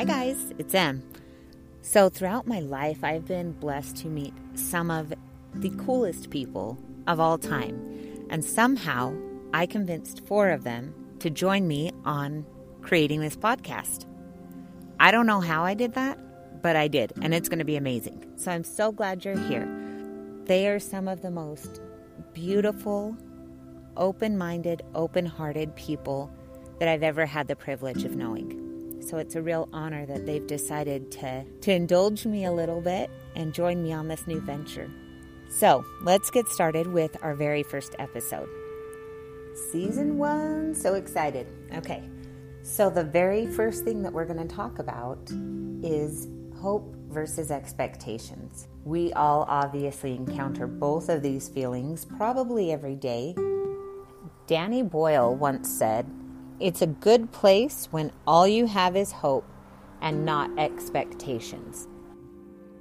Hi, guys, it's Em. So, throughout my life, I've been blessed to meet some of the coolest people of all time. And somehow, I convinced four of them to join me on creating this podcast. I don't know how I did that, but I did, and it's going to be amazing. So, I'm so glad you're here. They are some of the most beautiful, open minded, open hearted people that I've ever had the privilege of knowing. So it's a real honor that they've decided to, to indulge me a little bit and join me on this new venture. So let's get started with our very first episode. Season one, so excited. Okay, so the very first thing that we're going to talk about is hope versus expectations. We all obviously encounter both of these feelings probably every day. Danny Boyle once said, It's a good place when all you have is hope and not expectations.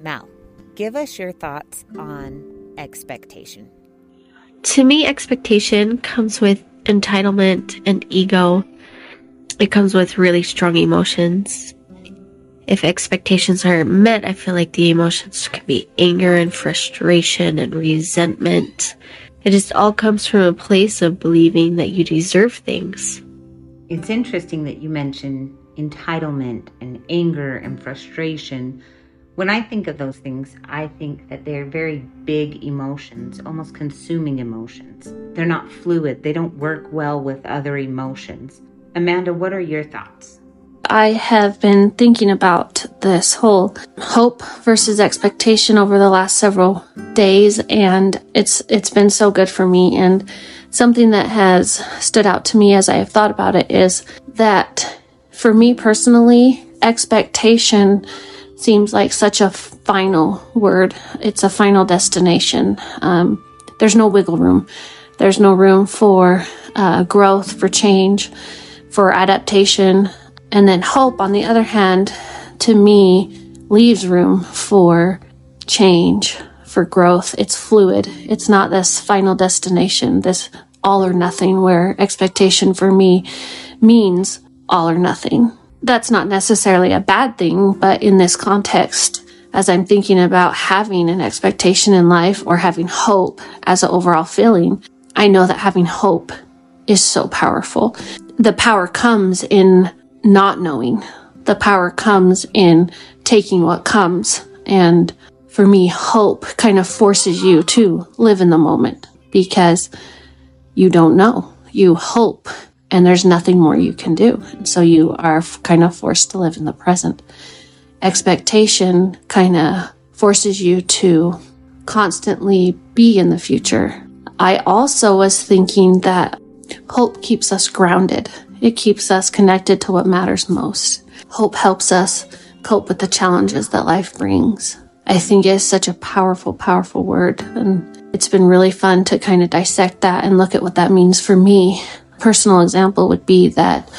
Mal, give us your thoughts on expectation. To me, expectation comes with entitlement and ego. It comes with really strong emotions if expectations aren't met, I feel like the emotions can be anger and frustration and resentment. It just all comes from a place of believing that you deserve things. It's interesting that you mention entitlement and anger and frustration. When I think of those things, I think that they're very big emotions, almost consuming emotions. They're not fluid, they don't work well with other emotions. Amanda, what are your thoughts? I have been thinking about this whole hope versus expectation over the last several days and it's it's been so good for me. And something that has stood out to me as I have thought about it is that for me personally expectation seems like such a final word. It's a final destination. Um, there's no wiggle room. There's no room for uh, growth for change for adaptation and then hope, on the other hand, to me, leaves room for change, for growth. It's fluid. It's not this final destination, this all or nothing, where expectation for me means all or nothing. That's not necessarily a bad thing, but in this context, as I'm thinking about having an expectation in life or having hope as an overall feeling, I know that having hope is so powerful. The power comes in not knowing. The power comes in taking what comes. And for me, hope kind of forces you to live in the moment because you don't know. You hope and there's nothing more you can do. So you are kind of forced to live in the present. Expectation kind of forces you to constantly be in the future. I also was thinking that hope keeps us grounded it keeps us connected to what matters most. Hope helps us cope with the challenges that life brings. I think it's such a powerful, powerful word. And it's been really fun to kind of dissect that and look at what that means for me. A personal example would be that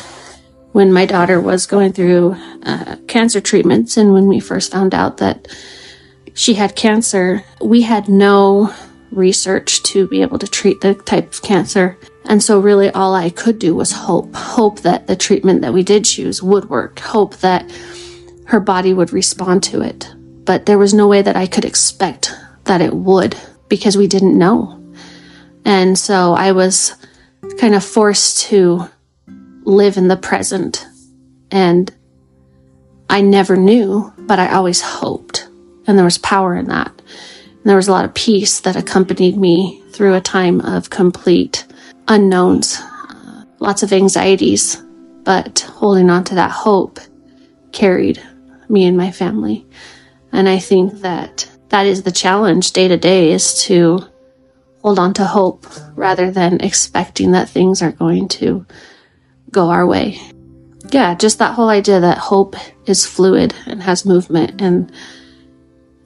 when my daughter was going through uh, cancer treatments and when we first found out that she had cancer, we had no research to be able to treat the type of cancer. And so really all I could do was hope, hope that the treatment that we did choose would work, hope that her body would respond to it. But there was no way that I could expect that it would because we didn't know. And so I was kind of forced to live in the present. And I never knew, but I always hoped. And there was power in that. And there was a lot of peace that accompanied me through a time of complete unknowns, lots of anxieties, but holding on to that hope carried me and my family. And I think that that is the challenge day to day is to hold on to hope rather than expecting that things are going to go our way. Yeah, just that whole idea that hope is fluid and has movement and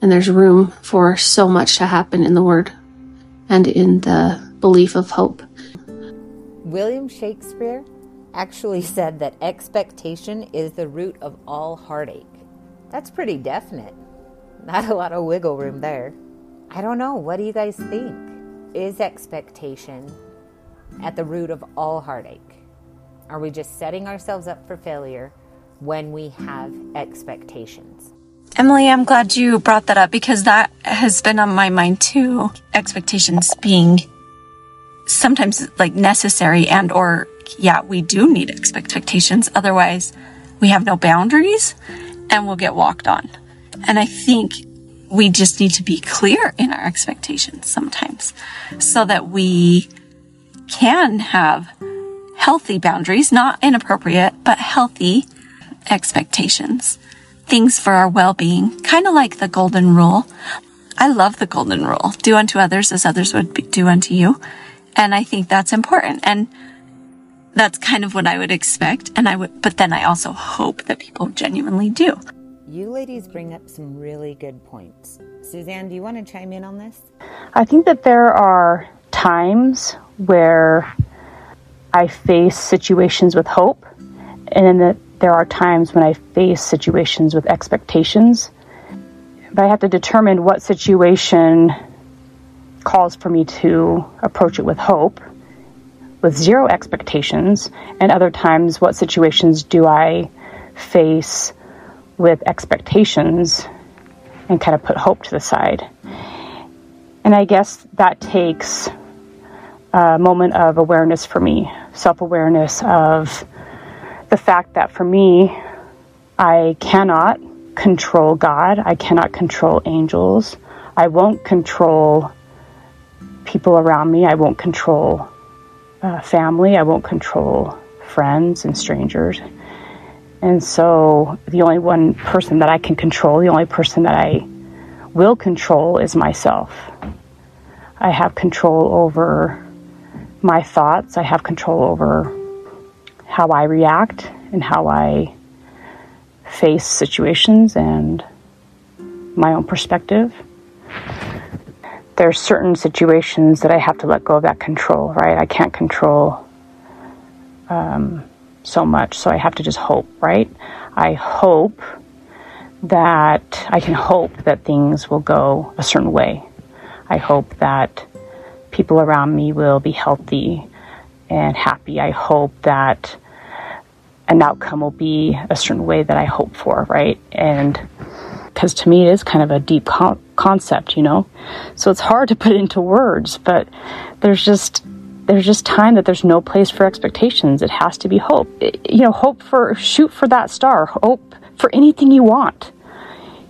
and there's room for so much to happen in the word and in the belief of hope. William Shakespeare actually said that expectation is the root of all heartache. That's pretty definite. Not a lot of wiggle room there. I don't know. What do you guys think? Is expectation at the root of all heartache? Are we just setting ourselves up for failure when we have expectations. Emily, I'm glad you brought that up because that has been on my mind too. Expectations being sometimes like necessary and or yeah, we do need expectations. Otherwise, we have no boundaries and we'll get walked on. And I think we just need to be clear in our expectations sometimes so that we can have healthy boundaries, not inappropriate, but healthy expectations. Things for our well-being, kind of like the golden rule. I love the golden rule. Do unto others as others would do unto you. And I think that's important. And that's kind of what I would expect. And I would, but then I also hope that people genuinely do. You ladies bring up some really good points. Suzanne, do you want to chime in on this? I think that there are times where I face situations with hope, and then that there are times when I face situations with expectations. But I have to determine what situation calls for me to approach it with hope with zero expectations, and other times, what situations do I face with expectations and kind of put hope to the side? And I guess that takes a moment of awareness for me, self awareness of the fact that for me, I cannot control God, I cannot control angels, I won't control people around me, I won't control uh, family. I won't control friends and strangers. And so the only one person that I can control, the only person that I will control is myself. I have control over my thoughts. I have control over how I react and how I face situations and my own perspective there's certain situations that I have to let go of that control, right? I can't control um, so much, so I have to just hope, right? I hope that I can hope that things will go a certain way. I hope that people around me will be healthy and happy. I hope that an outcome will be a certain way that I hope for, right? And because to me it is kind of a deep concept, you know. So it's hard to put into words, but there's just there's just time that there's no place for expectations. It has to be hope. It, you know, hope for shoot for that star. Hope for anything you want.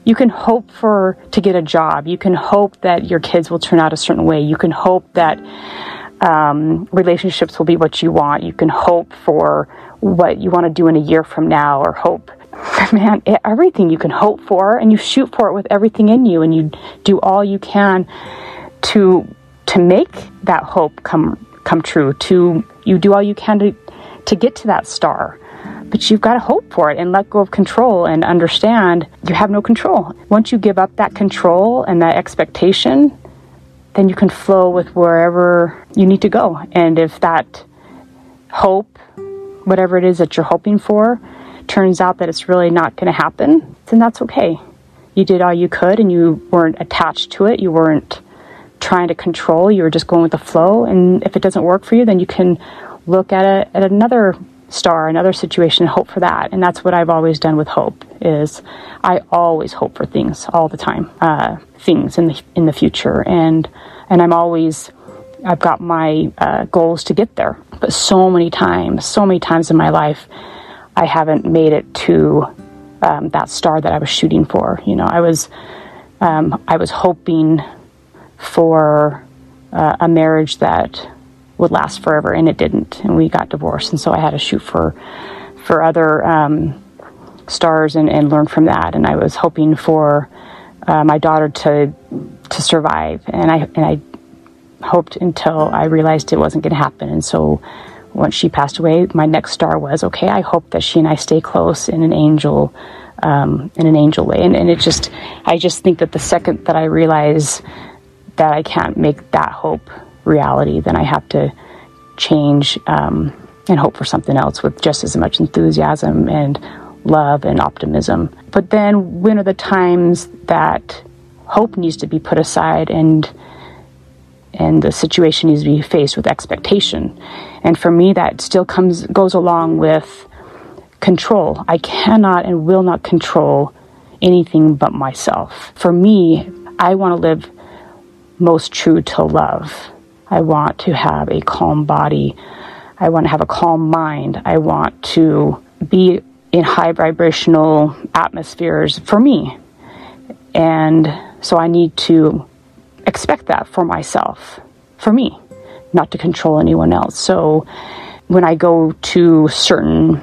You can hope for to get a job. You can hope that your kids will turn out a certain way. You can hope that um, relationships will be what you want. You can hope for what you want to do in a year from now, or hope man, everything you can hope for, and you shoot for it with everything in you, and you do all you can to to make that hope come come true. To you do all you can to to get to that star, but you've got to hope for it and let go of control and understand you have no control. Once you give up that control and that expectation, then you can flow with wherever you need to go. And if that hope, whatever it is that you're hoping for, turns out that it's really not going to happen, then that's okay. You did all you could and you weren't attached to it. You weren't trying to control. You were just going with the flow. And if it doesn't work for you, then you can look at it at another star, another situation, and hope for that. And that's what I've always done with hope. Is I always hope for things all the time, uh, things in the in the future, and and I'm always I've got my uh, goals to get there. But so many times, so many times in my life, I haven't made it to um, that star that I was shooting for. You know, I was um, I was hoping for uh, a marriage that would last forever, and it didn't, and we got divorced, and so I had to shoot for for other um, stars and, and learn from that. And I was hoping for uh, my daughter to to survive, and I and I hoped until I realized it wasn't going to happen, and so once she passed away, my next star was okay. I hope that she and I stay close in an angel, um, in an angel way. And, and it just, I just think that the second that I realize that I can't make that hope reality, then I have to change um, and hope for something else with just as much enthusiasm and love and optimism. But then, when are the times that hope needs to be put aside and and the situation needs to be faced with expectation. And for me, that still comes goes along with control. I cannot and will not control anything but myself. For me, I want to live most true to love. I want to have a calm body. I want to have a calm mind. I want to be in high vibrational atmospheres for me. And so I need to expect that for myself, for me, not to control anyone else. So when I go to certain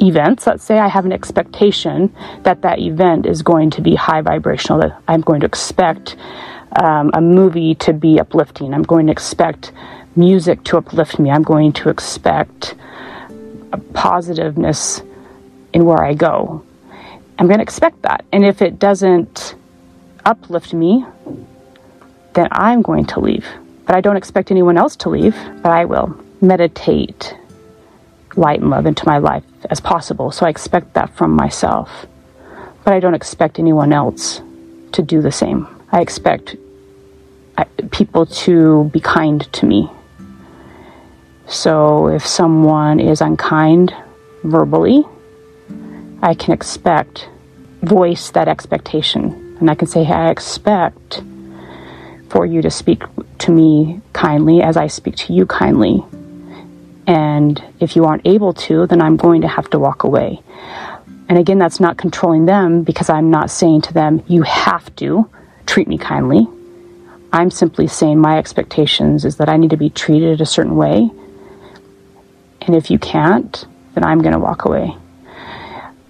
events, let's say I have an expectation that that event is going to be high vibrational, that I'm going to expect um, a movie to be uplifting, I'm going to expect music to uplift me, I'm going to expect positiveness in where I go. I'm going to expect that. And if it doesn't uplift me, then I'm going to leave. But I don't expect anyone else to leave, but I will meditate light and love into my life as possible. So I expect that from myself. But I don't expect anyone else to do the same. I expect people to be kind to me. So if someone is unkind verbally, I can expect, voice that expectation. And I can say, hey, I expect for you to speak to me kindly as I speak to you kindly. And if you aren't able to, then I'm going to have to walk away. And again, that's not controlling them because I'm not saying to them, you have to treat me kindly. I'm simply saying my expectations is that I need to be treated a certain way. And if you can't, then I'm going to walk away.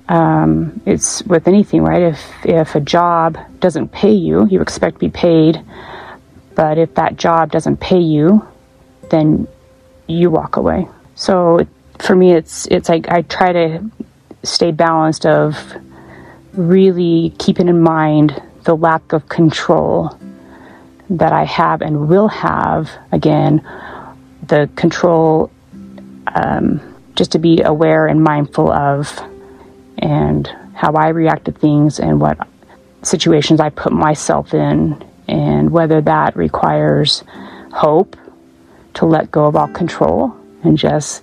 Um, it's with anything, right? If if a job doesn't pay you, you expect to be paid. But if that job doesn't pay you, then you walk away. So for me, it's it's like I try to stay balanced of really keeping in mind the lack of control that I have and will have again the control um, just to be aware and mindful of and how I react to things and what situations I put myself in and whether that requires hope to let go of all control and just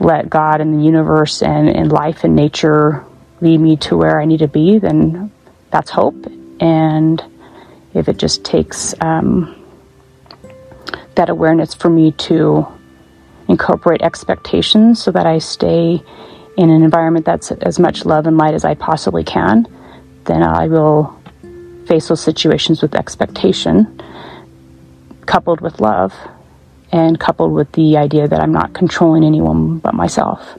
let God and the universe and, and life and nature lead me to where I need to be, then that's hope. And if it just takes um, that awareness for me to incorporate expectations so that I stay in an environment that's as much love and light as I possibly can, then I will face those situations with expectation coupled with love and coupled with the idea that I'm not controlling anyone but myself.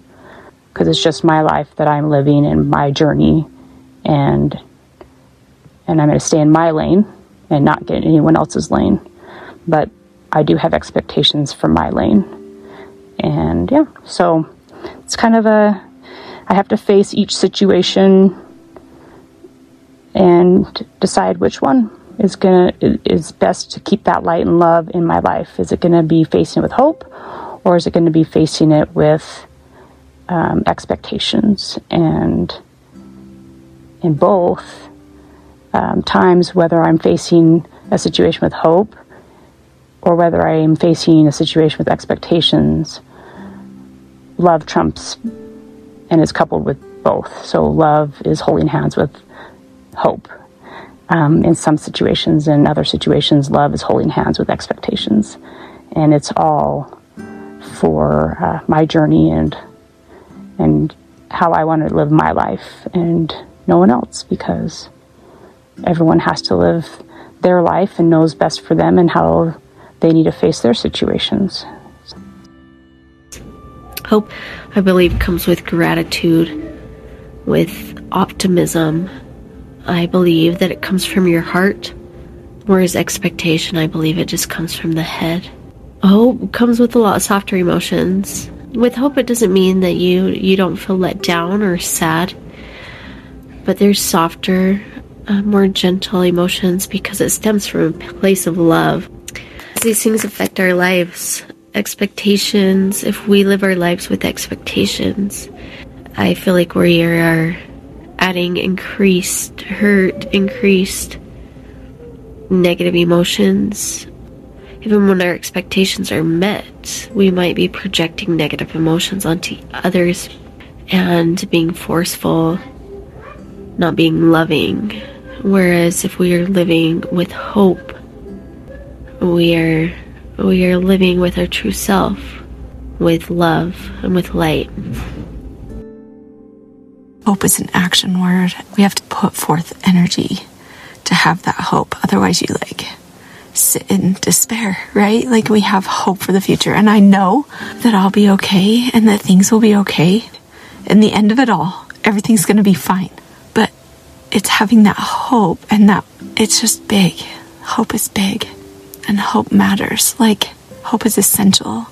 Because it's just my life that I'm living and my journey and and I'm going to stay in my lane and not get in anyone else's lane. But I do have expectations for my lane. And yeah so it's kind of a I have to face each situation and decide which one is gonna is best to keep that light and love in my life? Is it to be facing it with hope, or is it to be facing it with um, expectations? And in both um, times, whether I'm facing a situation with hope or whether I am facing a situation with expectations, love trumps and is coupled with both. So love is holding hands with hope um, in some situations. In other situations, love is holding hands with expectations. And it's all for uh, my journey and and how I want to live my life and no one else because everyone has to live their life and knows best for them and how they need to face their situations. Hope, I believe, comes with gratitude, with optimism, I believe that it comes from your heart, whereas expectation, I believe it just comes from the head. Hope comes with a lot of softer emotions. With hope, it doesn't mean that you you don't feel let down or sad, but there's softer, uh, more gentle emotions because it stems from a place of love. These things affect our lives. Expectations. If we live our lives with expectations, I feel like we are adding increased hurt, increased negative emotions. Even when our expectations are met, we might be projecting negative emotions onto others and being forceful, not being loving. Whereas if we are living with hope, we are we are living with our true self, with love and with light. Hope is an action word. We have to put forth energy to have that hope. Otherwise, you like sit in despair, right? Like we have hope for the future. And I know that I'll be okay and that things will be okay. In the end of it all, everything's going to be fine. But it's having that hope and that it's just big. Hope is big and hope matters. Like hope is essential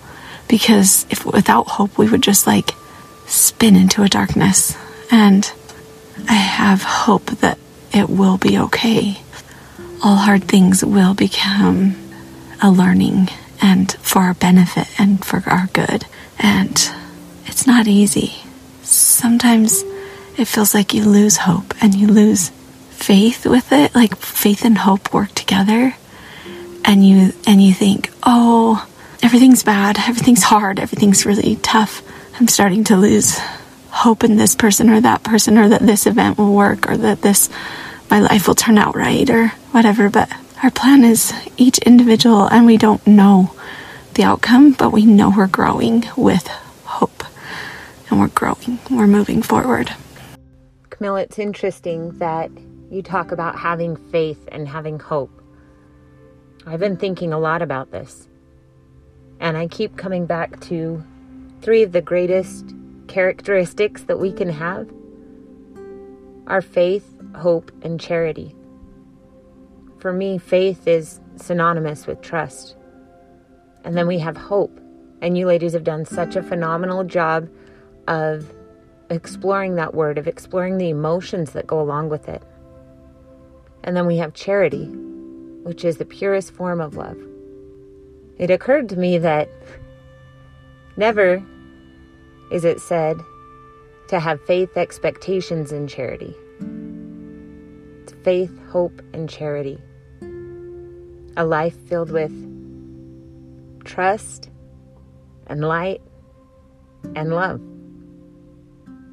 because if without hope, we would just like spin into a darkness. And I have hope that it will be okay all hard things will become a learning and for our benefit and for our good. And it's not easy. Sometimes it feels like you lose hope and you lose faith with it, like faith and hope work together. And you and you think, "Oh, everything's bad, everything's hard, everything's really tough. I'm starting to lose hope in this person or that person or that this event will work or that this my life will turn out right or whatever. But our plan is each individual, and we don't know the outcome, but we know we're growing with hope. And we're growing, we're moving forward. Camille, it's interesting that you talk about having faith and having hope. I've been thinking a lot about this. And I keep coming back to three of the greatest characteristics that we can have our faith, hope, and charity. For me, faith is synonymous with trust. And then we have hope. And you ladies have done such a phenomenal job of exploring that word, of exploring the emotions that go along with it. And then we have charity, which is the purest form of love. It occurred to me that never is it said to have faith, expectations, and charity. It's faith, hope, and charity. A life filled with trust and light and love.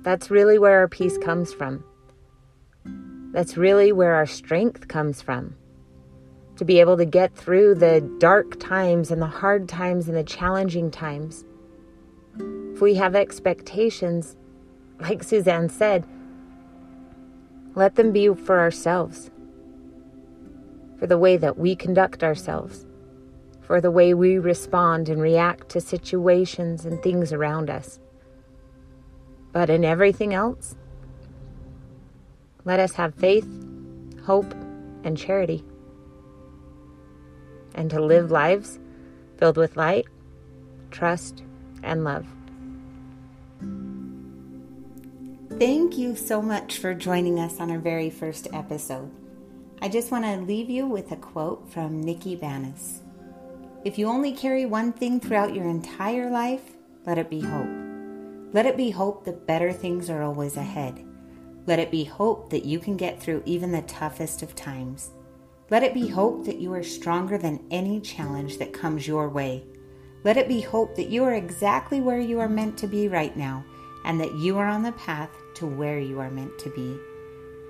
That's really where our peace comes from. That's really where our strength comes from. To be able to get through the dark times and the hard times and the challenging times. If we have expectations, like Suzanne said, let them be for ourselves, for the way that we conduct ourselves, for the way we respond and react to situations and things around us. But in everything else, let us have faith, hope, and charity. And to live lives filled with light, trust, and love. Thank you so much for joining us on our very first episode. I just want to leave you with a quote from Nikki Banas. If you only carry one thing throughout your entire life, let it be hope. Let it be hope that better things are always ahead. Let it be hope that you can get through even the toughest of times. Let it be hope that you are stronger than any challenge that comes your way. Let it be hope that you are exactly where you are meant to be right now and that you are on the path to where you are meant to be.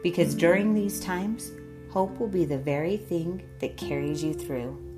Because during these times, hope will be the very thing that carries you through.